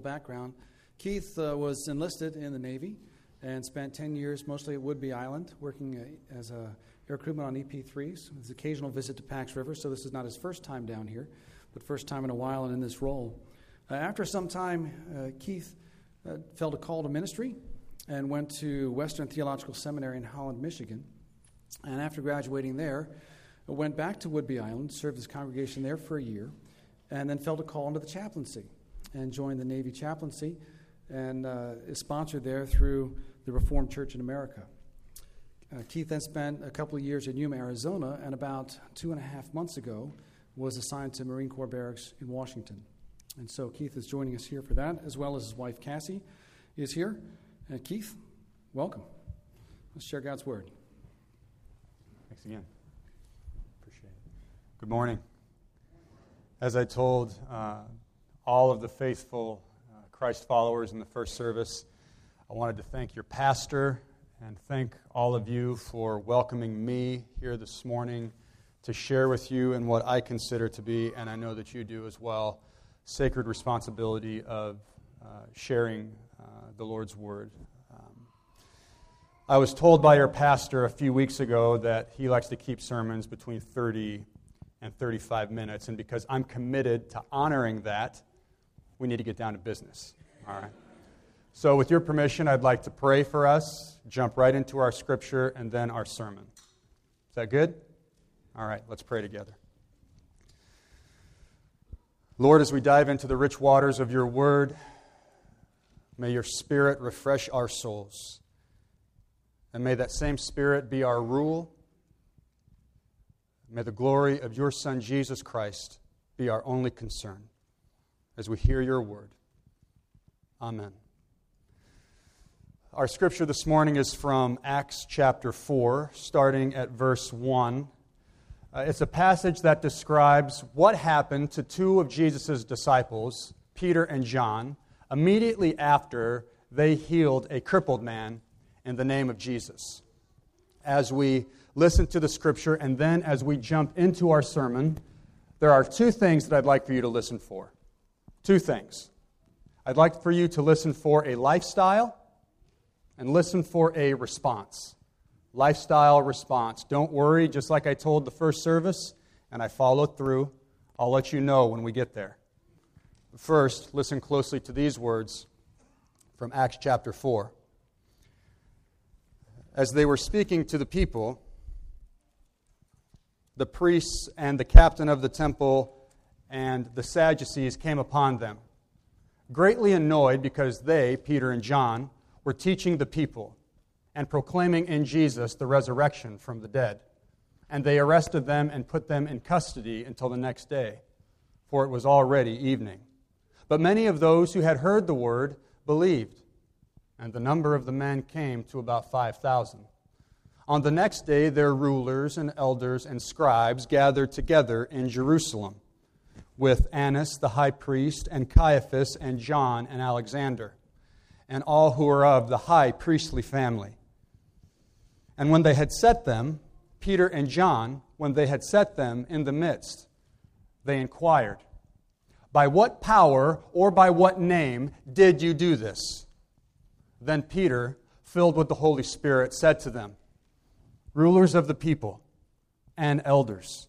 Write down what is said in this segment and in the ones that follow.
background. Keith uh, was enlisted in the Navy and spent 10 years mostly at Whidbey Island working as a air crewman on EP3s. His occasional visit to Pax River, so this is not his first time down here, but first time in a while and in this role. Uh, after some time, uh, Keith uh, felt a call to ministry and went to Western Theological Seminary in Holland, Michigan. And after graduating there, went back to Whidbey Island, served his congregation there for a year, and then felt a call into the chaplaincy and joined the Navy chaplaincy and uh, is sponsored there through the Reformed Church in America. Uh, Keith then spent a couple of years in Yuma, Arizona, and about two and a half months ago was assigned to Marine Corps Barracks in Washington. And so Keith is joining us here for that, as well as his wife Cassie is here. Uh, Keith, welcome. Let's share God's Word. Thanks again. Appreciate it. Good morning. As I told uh, all of the faithful uh, Christ followers in the first service, I wanted to thank your pastor and thank all of you for welcoming me here this morning to share with you in what I consider to be, and I know that you do as well, sacred responsibility of uh, sharing uh, the Lord's Word. Um, I was told by your pastor a few weeks ago that he likes to keep sermons between 30 and 35 minutes, and because I'm committed to honoring that, we need to get down to business. All right? So, with your permission, I'd like to pray for us, jump right into our scripture, and then our sermon. Is that good? All right, let's pray together. Lord, as we dive into the rich waters of your word, may your spirit refresh our souls. And may that same spirit be our rule. May the glory of your Son, Jesus Christ, be our only concern as we hear your word. Amen. Our scripture this morning is from Acts chapter 4, starting at verse 1. Uh, it's a passage that describes what happened to two of Jesus' disciples, Peter and John, immediately after they healed a crippled man in the name of Jesus. As we listen to the scripture and then as we jump into our sermon, there are two things that I'd like for you to listen for. Two things. I'd like for you to listen for a lifestyle and listen for a response. Lifestyle response. Don't worry, just like I told the first service, and I followed through. I'll let you know when we get there. First, listen closely to these words from Acts chapter 4. As they were speaking to the people, the priests and the captain of the temple and the Sadducees came upon them, greatly annoyed because they, Peter and John, were teaching the people and proclaiming in Jesus the resurrection from the dead. And they arrested them and put them in custody until the next day, for it was already evening. But many of those who had heard the word believed, and the number of the men came to about 5,000. On the next day, their rulers and elders and scribes gathered together in Jerusalem with Annas the high priest, and Caiaphas, and John, and Alexander and all who were of the high priestly family. And when they had set them, Peter and John, when they had set them in the midst, they inquired, By what power or by what name did you do this? Then Peter, filled with the Holy Spirit, said to them, Rulers of the people and elders,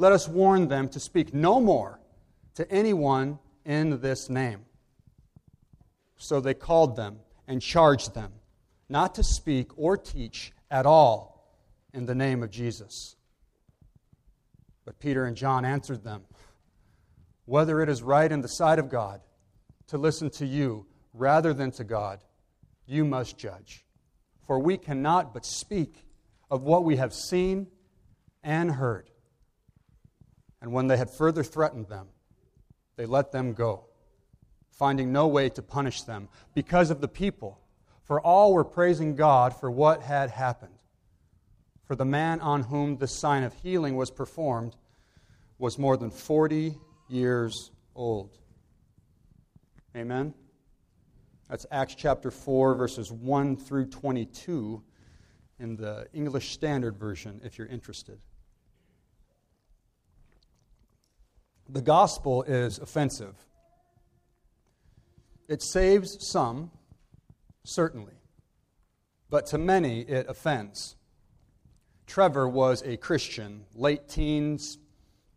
let us warn them to speak no more to anyone in this name. So they called them and charged them not to speak or teach at all in the name of Jesus. But Peter and John answered them whether it is right in the sight of God to listen to you rather than to God, you must judge. For we cannot but speak of what we have seen and heard. And when they had further threatened them, they let them go, finding no way to punish them because of the people, for all were praising God for what had happened. For the man on whom the sign of healing was performed was more than 40 years old. Amen? That's Acts chapter 4, verses 1 through 22 in the English Standard Version, if you're interested. The gospel is offensive. It saves some, certainly, but to many it offends. Trevor was a Christian, late teens,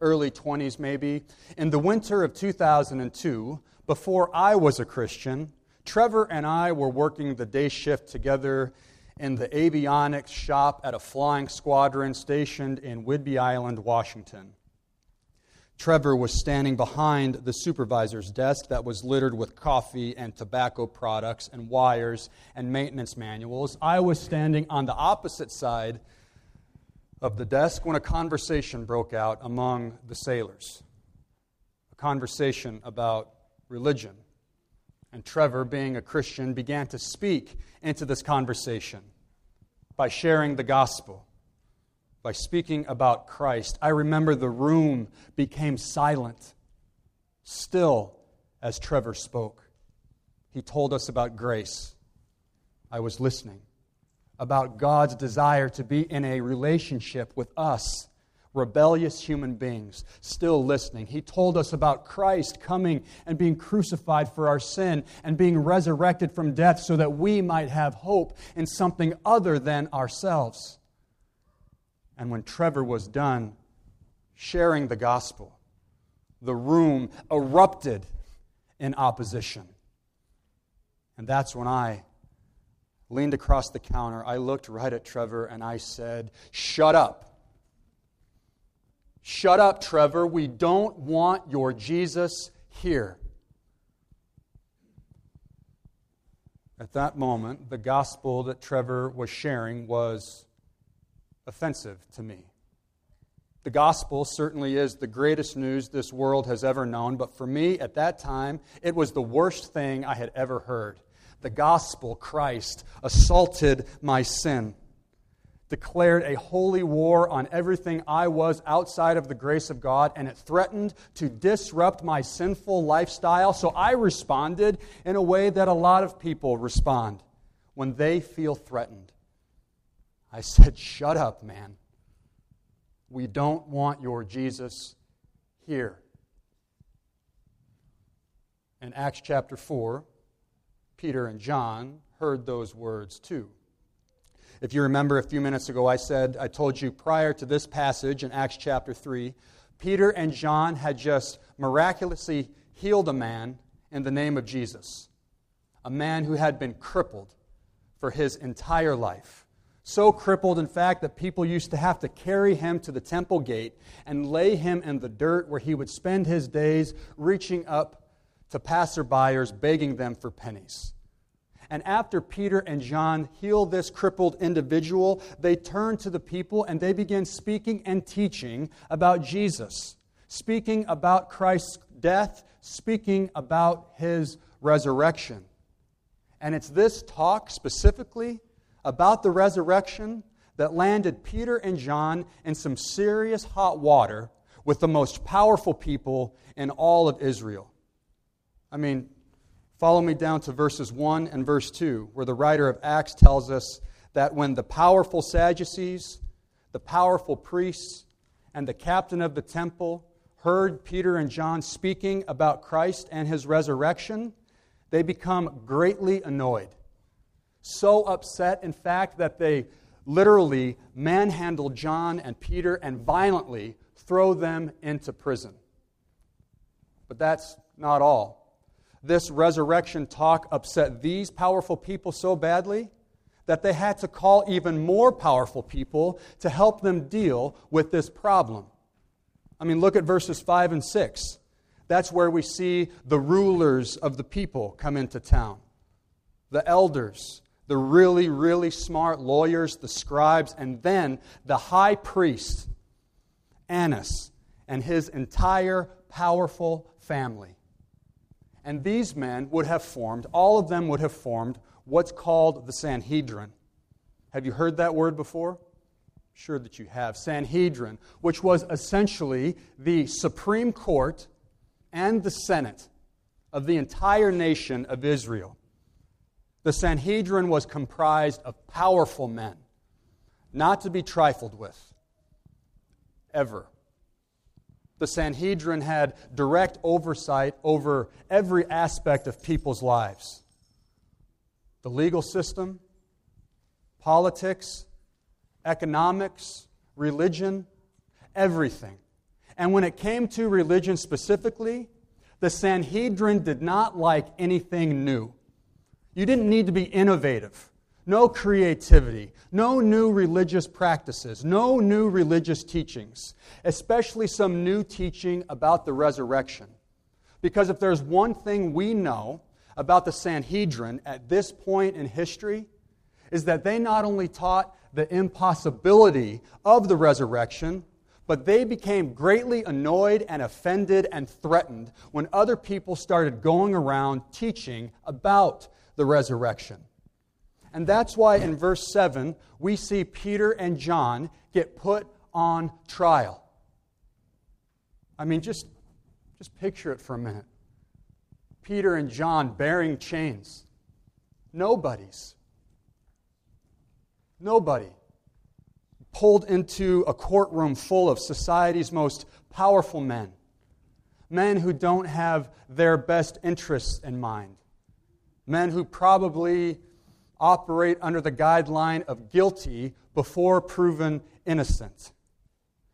early 20s maybe. In the winter of 2002, before I was a Christian, Trevor and I were working the day shift together in the avionics shop at a flying squadron stationed in Whidbey Island, Washington. Trevor was standing behind the supervisor's desk that was littered with coffee and tobacco products and wires and maintenance manuals. I was standing on the opposite side of the desk when a conversation broke out among the sailors. A conversation about religion. And Trevor, being a Christian, began to speak into this conversation by sharing the gospel, by speaking about Christ. I remember the room became silent, still as Trevor spoke. He told us about grace. I was listening about God's desire to be in a relationship with us, rebellious human beings, still listening. He told us about Christ coming and being crucified for our sin and being resurrected from death so that we might have hope in something other than ourselves. And when Trevor was done sharing the gospel, the room erupted in opposition. And that's when I leaned across the counter. I looked right at Trevor and I said, Shut up. Shut up, Trevor. We don't want your Jesus here. At that moment, the gospel that Trevor was sharing was offensive to me. The gospel certainly is the greatest news this world has ever known, but for me at that time, it was the worst thing I had ever heard the gospel, Christ, assaulted my sin, declared a holy war on everything I was outside of the grace of God, and it threatened to disrupt my sinful lifestyle. So I responded in a way that a lot of people respond when they feel threatened. I said, Shut up, man. We don't want your Jesus here. In Acts chapter 4, Peter and John heard those words too. If you remember a few minutes ago, I said, I told you prior to this passage in Acts chapter 3, Peter and John had just miraculously healed a man in the name of Jesus, a man who had been crippled for his entire life. So crippled, in fact, that people used to have to carry him to the temple gate and lay him in the dirt where he would spend his days reaching up to passerbyers, begging them for pennies. And after Peter and John heal this crippled individual, they turn to the people and they begin speaking and teaching about Jesus, speaking about Christ's death, speaking about his resurrection. And it's this talk specifically about the resurrection that landed Peter and John in some serious hot water with the most powerful people in all of Israel. I mean, Follow me down to verses 1 and verse 2, where the writer of Acts tells us that when the powerful Sadducees, the powerful priests, and the captain of the temple heard Peter and John speaking about Christ and his resurrection, they become greatly annoyed. So upset, in fact, that they literally manhandle John and Peter and violently throw them into prison. But that's not all. This resurrection talk upset these powerful people so badly that they had to call even more powerful people to help them deal with this problem. I mean, look at verses 5 and 6. That's where we see the rulers of the people come into town. The elders, the really, really smart lawyers, the scribes, and then the high priest, Annas, and his entire powerful family. And these men would have formed, all of them would have formed, what's called the Sanhedrin. Have you heard that word before? sure that you have. Sanhedrin, which was essentially the Supreme Court and the Senate of the entire nation of Israel. The Sanhedrin was comprised of powerful men, not to be trifled with, ever. The Sanhedrin had direct oversight over every aspect of people's lives the legal system, politics, economics, religion, everything. And when it came to religion specifically, the Sanhedrin did not like anything new. You didn't need to be innovative. No creativity, no new religious practices, no new religious teachings, especially some new teaching about the resurrection. Because if there's one thing we know about the Sanhedrin at this point in history, is that they not only taught the impossibility of the resurrection, but they became greatly annoyed and offended and threatened when other people started going around teaching about the resurrection. And that's why in verse 7, we see Peter and John get put on trial. I mean, just, just picture it for a minute. Peter and John bearing chains. Nobodies. Nobody. Pulled into a courtroom full of society's most powerful men. Men who don't have their best interests in mind men who probably operate under the guideline of guilty before proven innocent.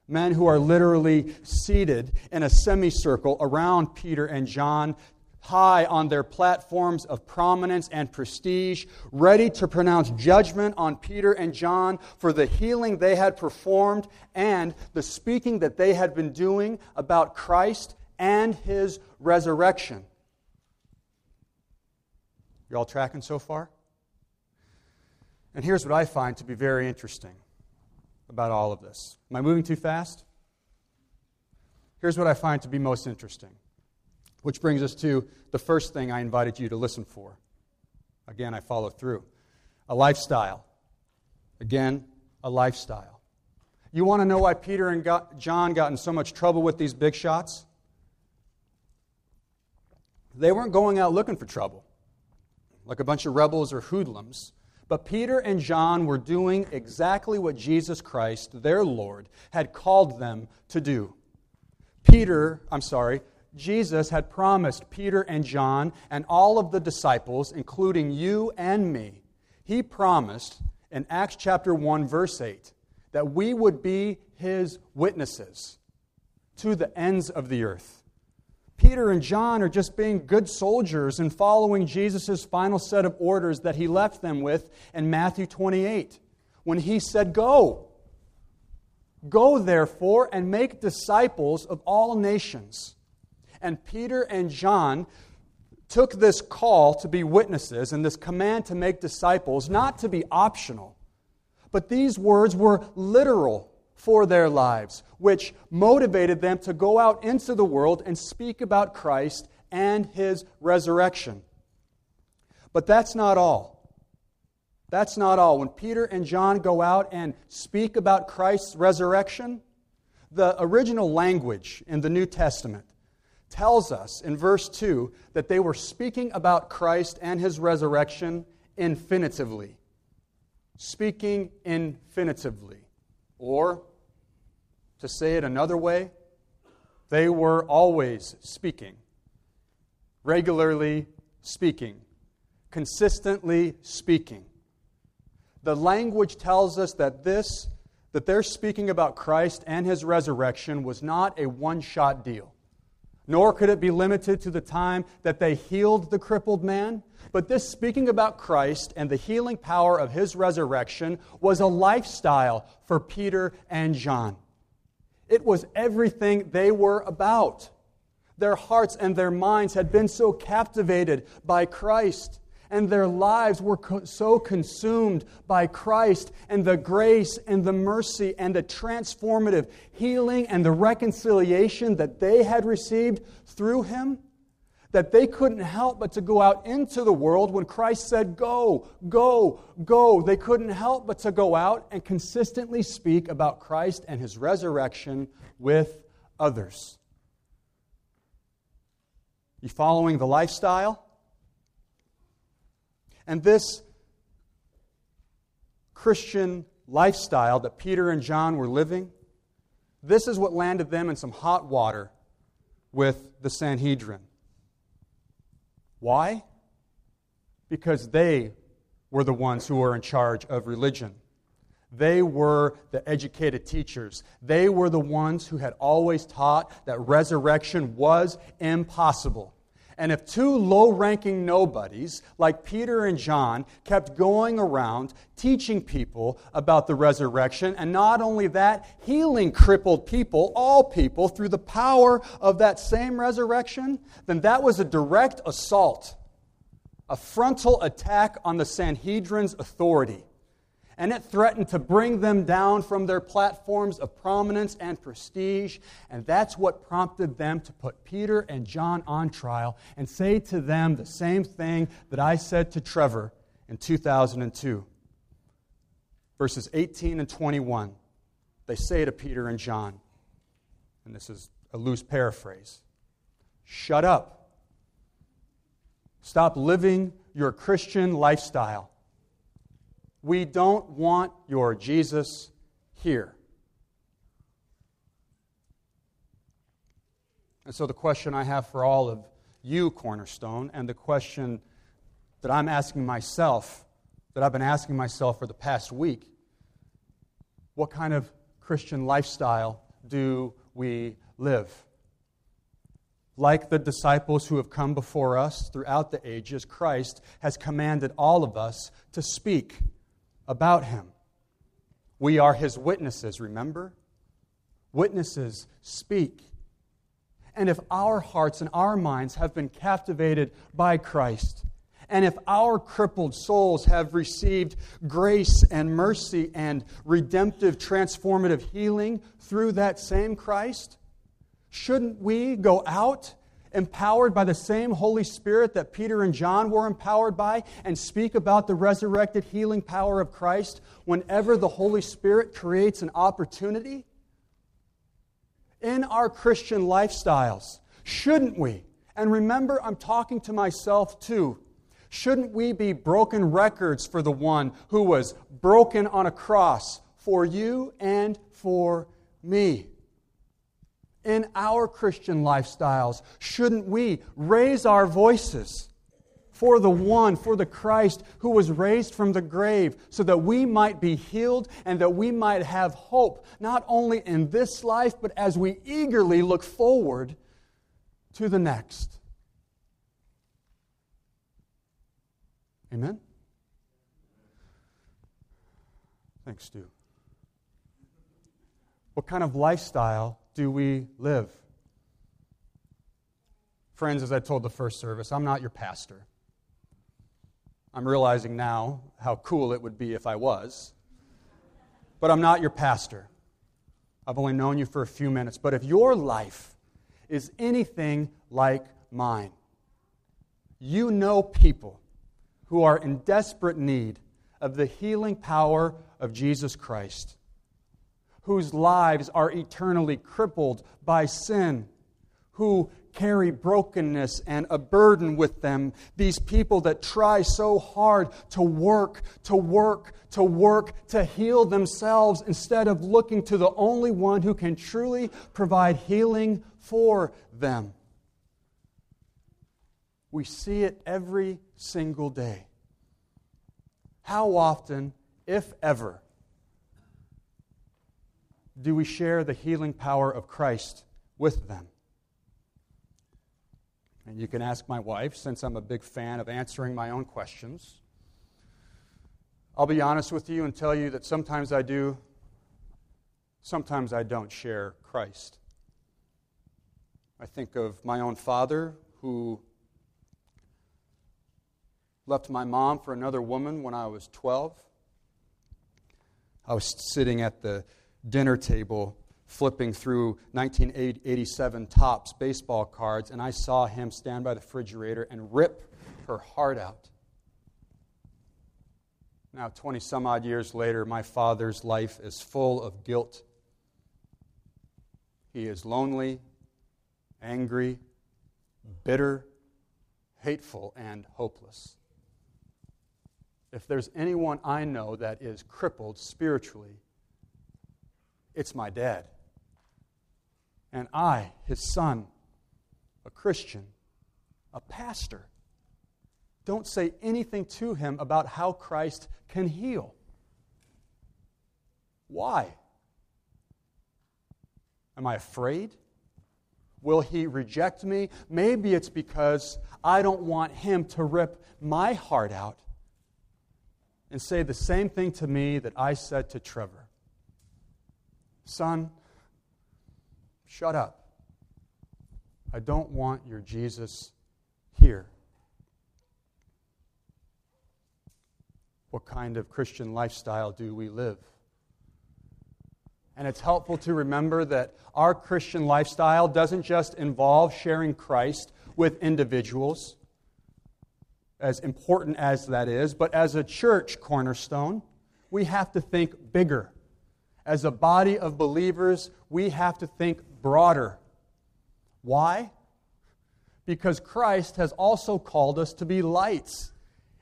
Men who are literally seated in a semicircle around Peter and John, high on their platforms of prominence and prestige, ready to pronounce judgment on Peter and John for the healing they had performed and the speaking that they had been doing about Christ and his resurrection. You all tracking so far? And here's what I find to be very interesting about all of this. Am I moving too fast? Here's what I find to be most interesting, which brings us to the first thing I invited you to listen for. Again, I follow through a lifestyle. Again, a lifestyle. You want to know why Peter and John got in so much trouble with these big shots? They weren't going out looking for trouble like a bunch of rebels or hoodlums. But Peter and John were doing exactly what Jesus Christ, their Lord, had called them to do. Peter, I'm sorry, Jesus had promised Peter and John and all of the disciples, including you and me, he promised in Acts chapter 1, verse 8, that we would be his witnesses to the ends of the earth. Peter and John are just being good soldiers and following Jesus' final set of orders that he left them with in Matthew 28 when he said, Go. Go, therefore, and make disciples of all nations. And Peter and John took this call to be witnesses and this command to make disciples not to be optional, but these words were literal for their lives, which motivated them to go out into the world and speak about Christ and his resurrection. But that's not all. That's not all. When Peter and John go out and speak about Christ's resurrection, the original language in the New Testament tells us in verse 2 that they were speaking about Christ and his resurrection infinitively. Speaking infinitively. Or, to say it another way, they were always speaking, regularly speaking, consistently speaking. The language tells us that this, that they're speaking about Christ and his resurrection, was not a one shot deal. Nor could it be limited to the time that they healed the crippled man. But this speaking about Christ and the healing power of his resurrection was a lifestyle for Peter and John. It was everything they were about. Their hearts and their minds had been so captivated by Christ, and their lives were co- so consumed by Christ and the grace and the mercy and the transformative healing and the reconciliation that they had received through Him that they couldn't help but to go out into the world when Christ said, Go, go, go. They couldn't help but to go out and consistently speak about Christ and his resurrection with others. You following the lifestyle? And this Christian lifestyle that Peter and John were living, this is what landed them in some hot water with the Sanhedrin. Why? Because they were the ones who were in charge of religion. They were the educated teachers. They were the ones who had always taught that resurrection was impossible. And if two low ranking nobodies like Peter and John kept going around teaching people about the resurrection, and not only that, healing crippled people, all people, through the power of that same resurrection, then that was a direct assault, a frontal attack on the Sanhedrin's authority and it threatened to bring them down from their platforms of prominence and prestige. And that's what prompted them to put Peter and John on trial and say to them the same thing that I said to Trevor in 2002. Verses 18 and 21, they say to Peter and John, and this is a loose paraphrase shut up. Stop living your Christian lifestyle we don't want your Jesus here. And so, the question I have for all of you, Cornerstone, and the question that I'm asking myself, that I've been asking myself for the past week what kind of Christian lifestyle do we live? Like the disciples who have come before us throughout the ages, Christ has commanded all of us to speak about him. We are his witnesses, remember? Witnesses speak. And if our hearts and our minds have been captivated by Christ, and if our crippled souls have received grace and mercy and redemptive, transformative healing through that same Christ, shouldn't we go out empowered by the same Holy Spirit that Peter and John were empowered by, and speak about the resurrected healing power of Christ whenever the Holy Spirit creates an opportunity? In our Christian lifestyles, shouldn't we? And remember, I'm talking to myself too. Shouldn't we be broken records for the one who was broken on a cross for you and for me? In our Christian lifestyles, shouldn't we raise our voices for the one, for the Christ who was raised from the grave, so that we might be healed and that we might have hope, not only in this life, but as we eagerly look forward to the next? Amen? Thanks, Stu. What kind of lifestyle do we live? Friends, as I told the first service, I'm not your pastor. I'm realizing now how cool it would be if I was. But I'm not your pastor. I've only known you for a few minutes. But if your life is anything like mine, you know people who are in desperate need of the healing power of Jesus Christ whose lives are eternally crippled by sin, who carry brokenness and a burden with them. These people that try so hard to work, to work, to work, to heal themselves instead of looking to the only one who can truly provide healing for them. We see it every single day. How often, if ever, do we share the healing power of Christ with them? And you can ask my wife, since I'm a big fan of answering my own questions. I'll be honest with you and tell you that sometimes I do, sometimes I don't share Christ. I think of my own father who left my mom for another woman when I was 12. I was sitting at the dinner table flipping through 1987 Topps baseball cards, and I saw him stand by the refrigerator and rip her heart out. Now, 20 some odd years later, my father's life is full of guilt. He is lonely, angry, bitter, hateful, and hopeless. If there's anyone I know that is crippled spiritually, it's my dad. And I, his son, a Christian, a pastor, don't say anything to him about how Christ can heal. Why? Am I afraid? Will he reject me? Maybe it's because I don't want him to rip my heart out and say the same thing to me that I said to Trevor Son, shut up. I don't want your Jesus here. What kind of Christian lifestyle do we live? And it's helpful to remember that our Christian lifestyle doesn't just involve sharing Christ with individuals, as important as that is, but as a church cornerstone, we have to think bigger. As a body of believers, we have to think broader. Why? Because Christ has also called us to be lights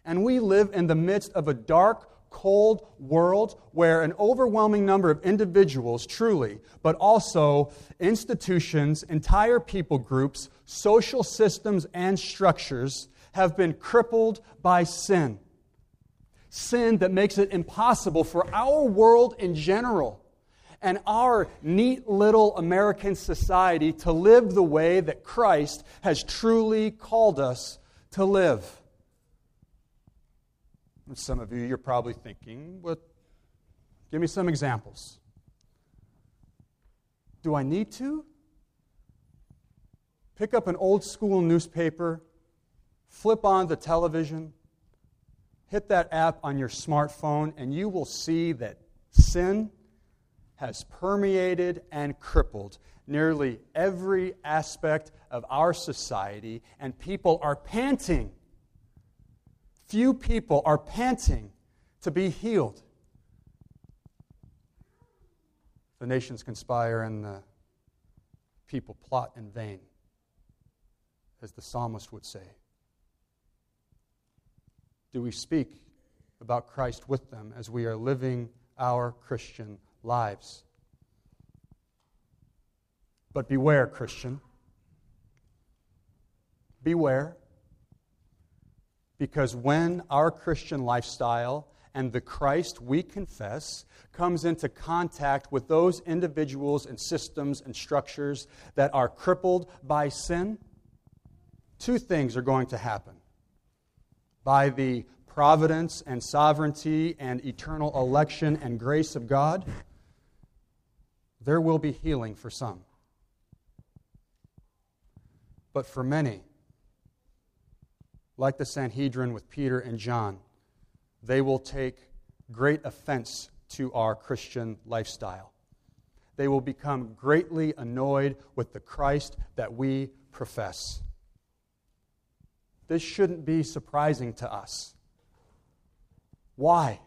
and we live in the midst of a dark, cold world where an overwhelming number of individuals, truly, but also institutions, entire people groups, social systems, and structures have been crippled by sin. Sin that makes it impossible for our world in general and our neat little American society to live the way that Christ has truly called us to live. And some of you, you're probably thinking, well, give me some examples. Do I need to? Pick up an old school newspaper, flip on the television, hit that app on your smartphone, and you will see that sin has permeated and crippled nearly every aspect of our society, and people are panting Few people are panting to be healed. The nations conspire and the people plot in vain, as the psalmist would say. Do we speak about Christ with them as we are living our Christian lives? But beware, Christian. Beware because when our Christian lifestyle and the Christ we confess comes into contact with those individuals and systems and structures that are crippled by sin, two things are going to happen. By the providence and sovereignty and eternal election and grace of God, there will be healing for some. But for many, like the Sanhedrin with Peter and John, they will take great offense to our Christian lifestyle. They will become greatly annoyed with the Christ that we profess. This shouldn't be surprising to us. Why?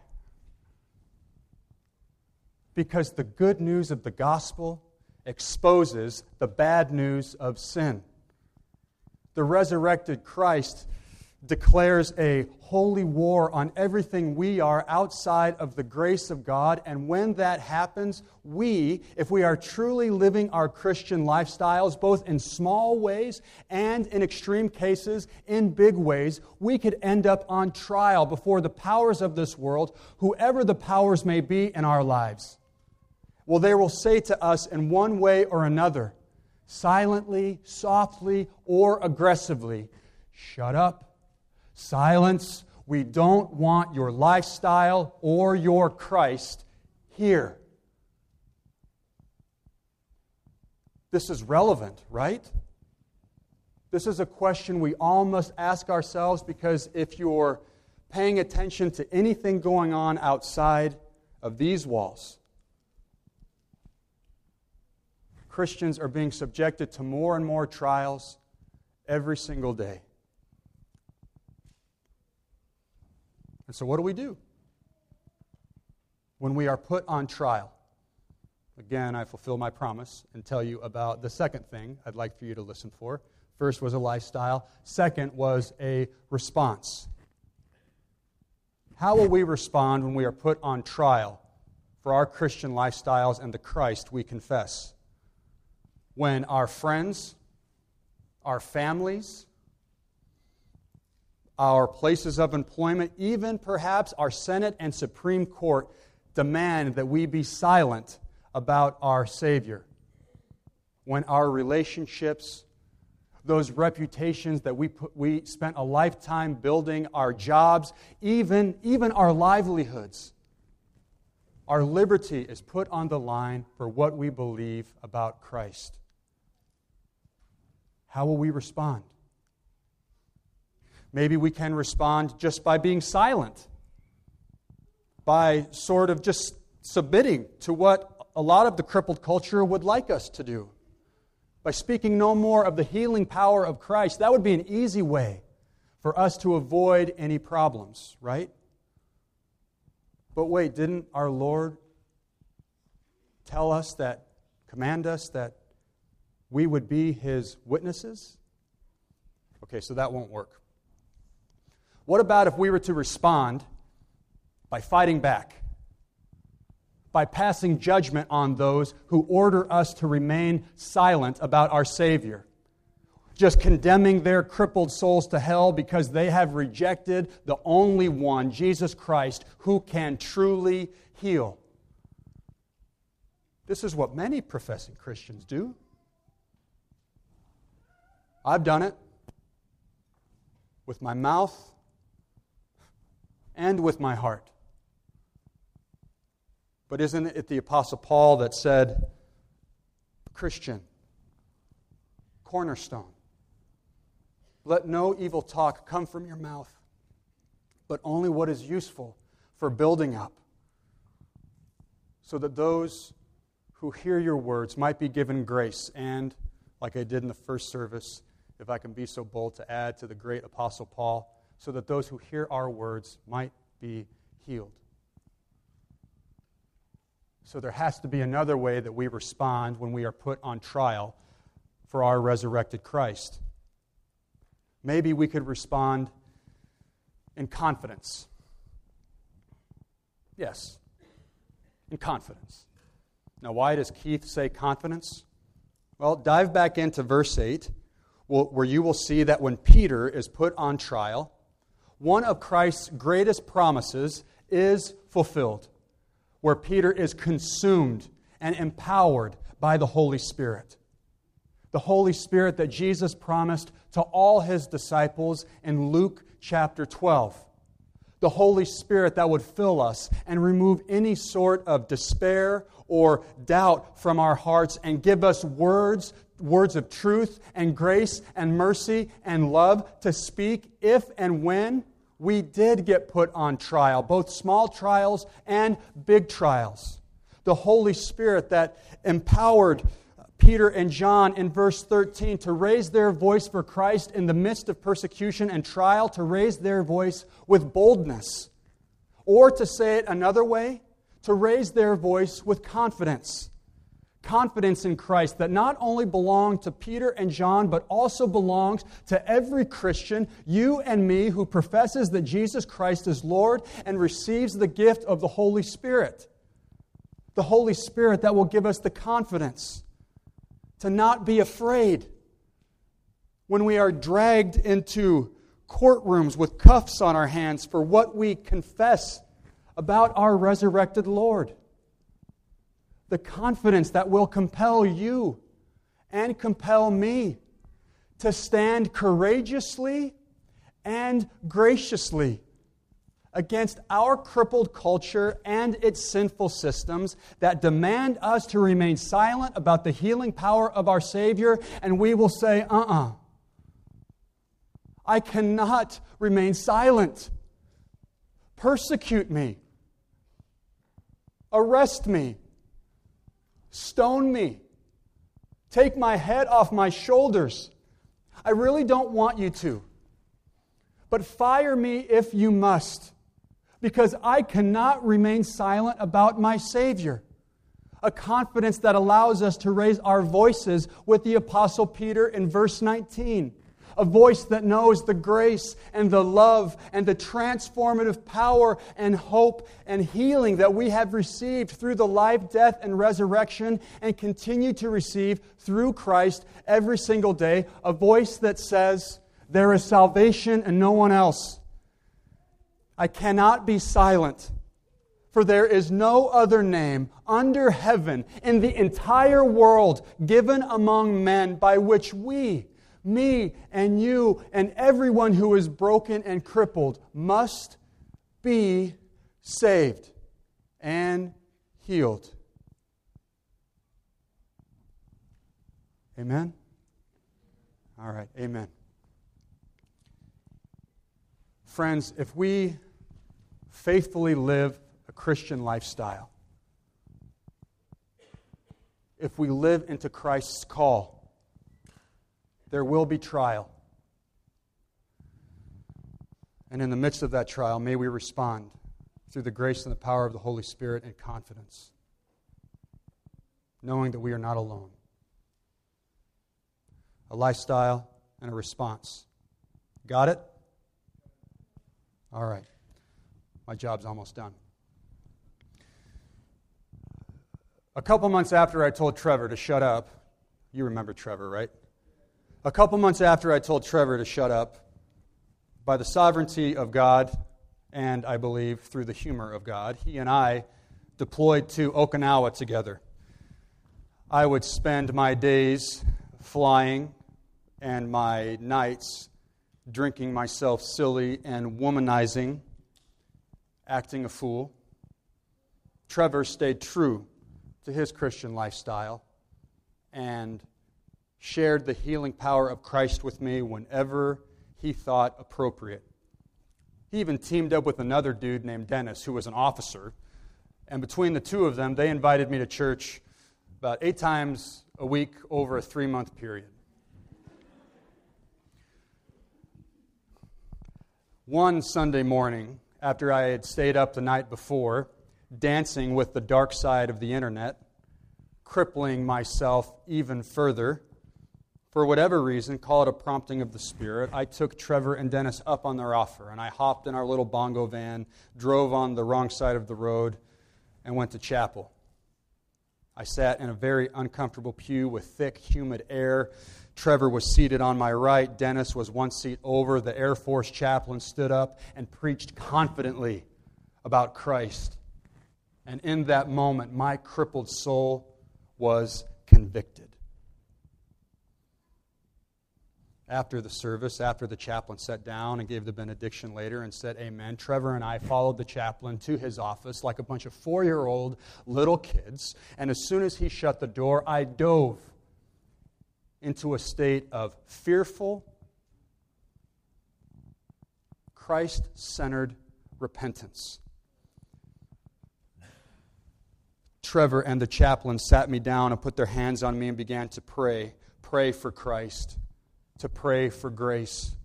Because the good news of the gospel exposes the bad news of sin. The resurrected Christ declares a holy war on everything we are outside of the grace of God. And when that happens, we, if we are truly living our Christian lifestyles, both in small ways and in extreme cases, in big ways, we could end up on trial before the powers of this world, whoever the powers may be in our lives. Well, they will say to us in one way or another, silently, softly, or aggressively, shut up Silence. We don't want your lifestyle or your Christ here. This is relevant, right? This is a question we all must ask ourselves because if you're paying attention to anything going on outside of these walls, Christians are being subjected to more and more trials every single day. And so, what do we do? When we are put on trial, again, I fulfill my promise and tell you about the second thing I'd like for you to listen for. First was a lifestyle, second was a response. How will we respond when we are put on trial for our Christian lifestyles and the Christ we confess? When our friends, our families, our places of employment, even perhaps our Senate and Supreme Court demand that we be silent about our Savior. When our relationships, those reputations that we, put, we spent a lifetime building, our jobs, even, even our livelihoods, our liberty is put on the line for what we believe about Christ. How will we respond? Maybe we can respond just by being silent, by sort of just submitting to what a lot of the crippled culture would like us to do, by speaking no more of the healing power of Christ. That would be an easy way for us to avoid any problems, right? But wait, didn't our Lord tell us that, command us that we would be his witnesses? Okay, so that won't work. What about if we were to respond by fighting back? By passing judgment on those who order us to remain silent about our Savior? Just condemning their crippled souls to hell because they have rejected the only one, Jesus Christ, who can truly heal. This is what many professing Christians do. I've done it with my mouth and with my heart. But isn't it the Apostle Paul that said, Christian, cornerstone, let no evil talk come from your mouth, but only what is useful for building up, so that those who hear your words might be given grace and, like I did in the first service, if I can be so bold to add to the great Apostle Paul, so that those who hear our words might be healed. So there has to be another way that we respond when we are put on trial for our resurrected Christ. Maybe we could respond in confidence. Yes, in confidence. Now, why does Keith say confidence? Well, dive back into verse 8, where you will see that when Peter is put on trial, one of Christ's greatest promises is fulfilled, where Peter is consumed and empowered by the Holy Spirit. The Holy Spirit that Jesus promised to all his disciples in Luke chapter 12. The Holy Spirit that would fill us and remove any sort of despair or doubt from our hearts and give us words words of truth and grace and mercy and love to speak if and when we did get put on trial, both small trials and big trials. The Holy Spirit that empowered Peter and John in verse 13 to raise their voice for Christ in the midst of persecution and trial, to raise their voice with boldness. Or to say it another way, to raise their voice with confidence. Confidence in Christ that not only belonged to Peter and John, but also belongs to every Christian, you and me, who professes that Jesus Christ is Lord and receives the gift of the Holy Spirit. The Holy Spirit that will give us the confidence to not be afraid when we are dragged into courtrooms with cuffs on our hands for what we confess about our resurrected Lord the confidence that will compel you and compel me to stand courageously and graciously against our crippled culture and its sinful systems that demand us to remain silent about the healing power of our Savior, and we will say, uh uh-uh. uh I cannot remain silent. Persecute me, arrest me, Stone me. Take my head off my shoulders. I really don't want you to. But fire me if you must, because I cannot remain silent about my Savior. A confidence that allows us to raise our voices with the Apostle Peter in verse 19 a voice that knows the grace and the love and the transformative power and hope and healing that we have received through the life, death, and resurrection and continue to receive through Christ every single day. A voice that says, There is salvation and no one else. I cannot be silent. For there is no other name under heaven in the entire world given among men by which we me and you and everyone who is broken and crippled must be saved and healed. Amen? All right, amen. Friends, if we faithfully live a Christian lifestyle, if we live into Christ's call, there will be trial. And in the midst of that trial, may we respond through the grace and the power of the Holy Spirit in confidence, knowing that we are not alone. A lifestyle and a response. Got it? All right. My job's almost done. A couple months after I told Trevor to shut up, you remember Trevor, right? A couple months after I told Trevor to shut up, by the sovereignty of God, and I believe through the humor of God, he and I deployed to Okinawa together. I would spend my days flying and my nights drinking myself silly and womanizing, acting a fool. Trevor stayed true to his Christian lifestyle and shared the healing power of Christ with me whenever he thought appropriate. He even teamed up with another dude named Dennis, who was an officer. And between the two of them, they invited me to church about eight times a week over a three month period. One Sunday morning, after I had stayed up the night before, dancing with the dark side of the internet, crippling myself even further, for whatever reason, call it a prompting of the Spirit, I took Trevor and Dennis up on their offer, and I hopped in our little bongo van, drove on the wrong side of the road, and went to chapel. I sat in a very uncomfortable pew with thick, humid air. Trevor was seated on my right. Dennis was one seat over. The Air Force chaplain stood up and preached confidently about Christ. And in that moment, my crippled soul was convicted. After the service, after the chaplain sat down and gave the benediction later and said amen, Trevor and I followed the chaplain to his office like a bunch of four year old little kids. And as soon as he shut the door, I dove into a state of fearful, Christ centered repentance. Trevor and the chaplain sat me down and put their hands on me and began to pray. Pray for Christ to pray for grace.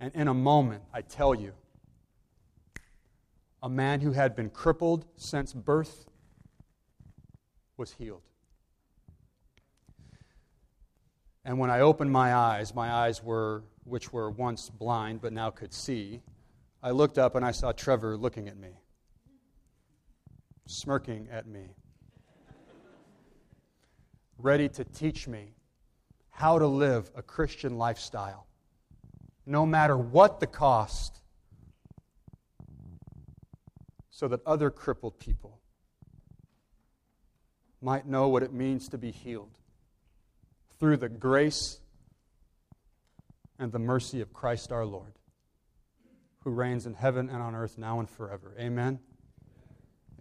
And in a moment, I tell you, a man who had been crippled since birth was healed. And when I opened my eyes, my eyes were, which were once blind but now could see, I looked up and I saw Trevor looking at me, smirking at me, ready to teach me how to live a Christian lifestyle, no matter what the cost, so that other crippled people might know what it means to be healed through the grace and the mercy of Christ our Lord, who reigns in heaven and on earth now and forever. Amen.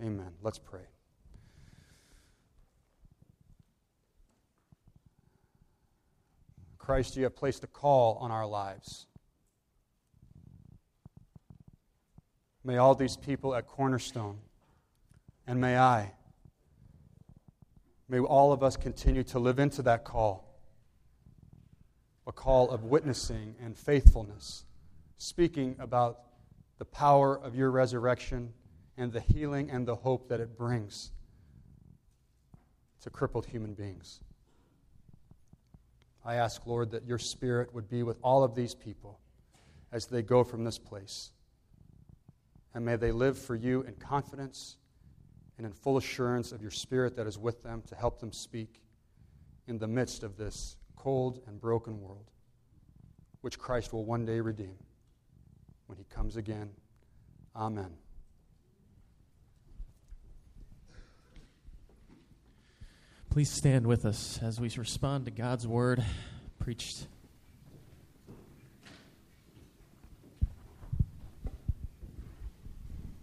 Amen. Let's pray. Christ, you have placed a call on our lives. May all these people at Cornerstone, and may I, may all of us continue to live into that call a call of witnessing and faithfulness, speaking about the power of your resurrection and the healing and the hope that it brings to crippled human beings. I ask, Lord, that your Spirit would be with all of these people as they go from this place. And may they live for you in confidence and in full assurance of your Spirit that is with them to help them speak in the midst of this cold and broken world, which Christ will one day redeem when he comes again. Amen. Please stand with us as we respond to God's word preached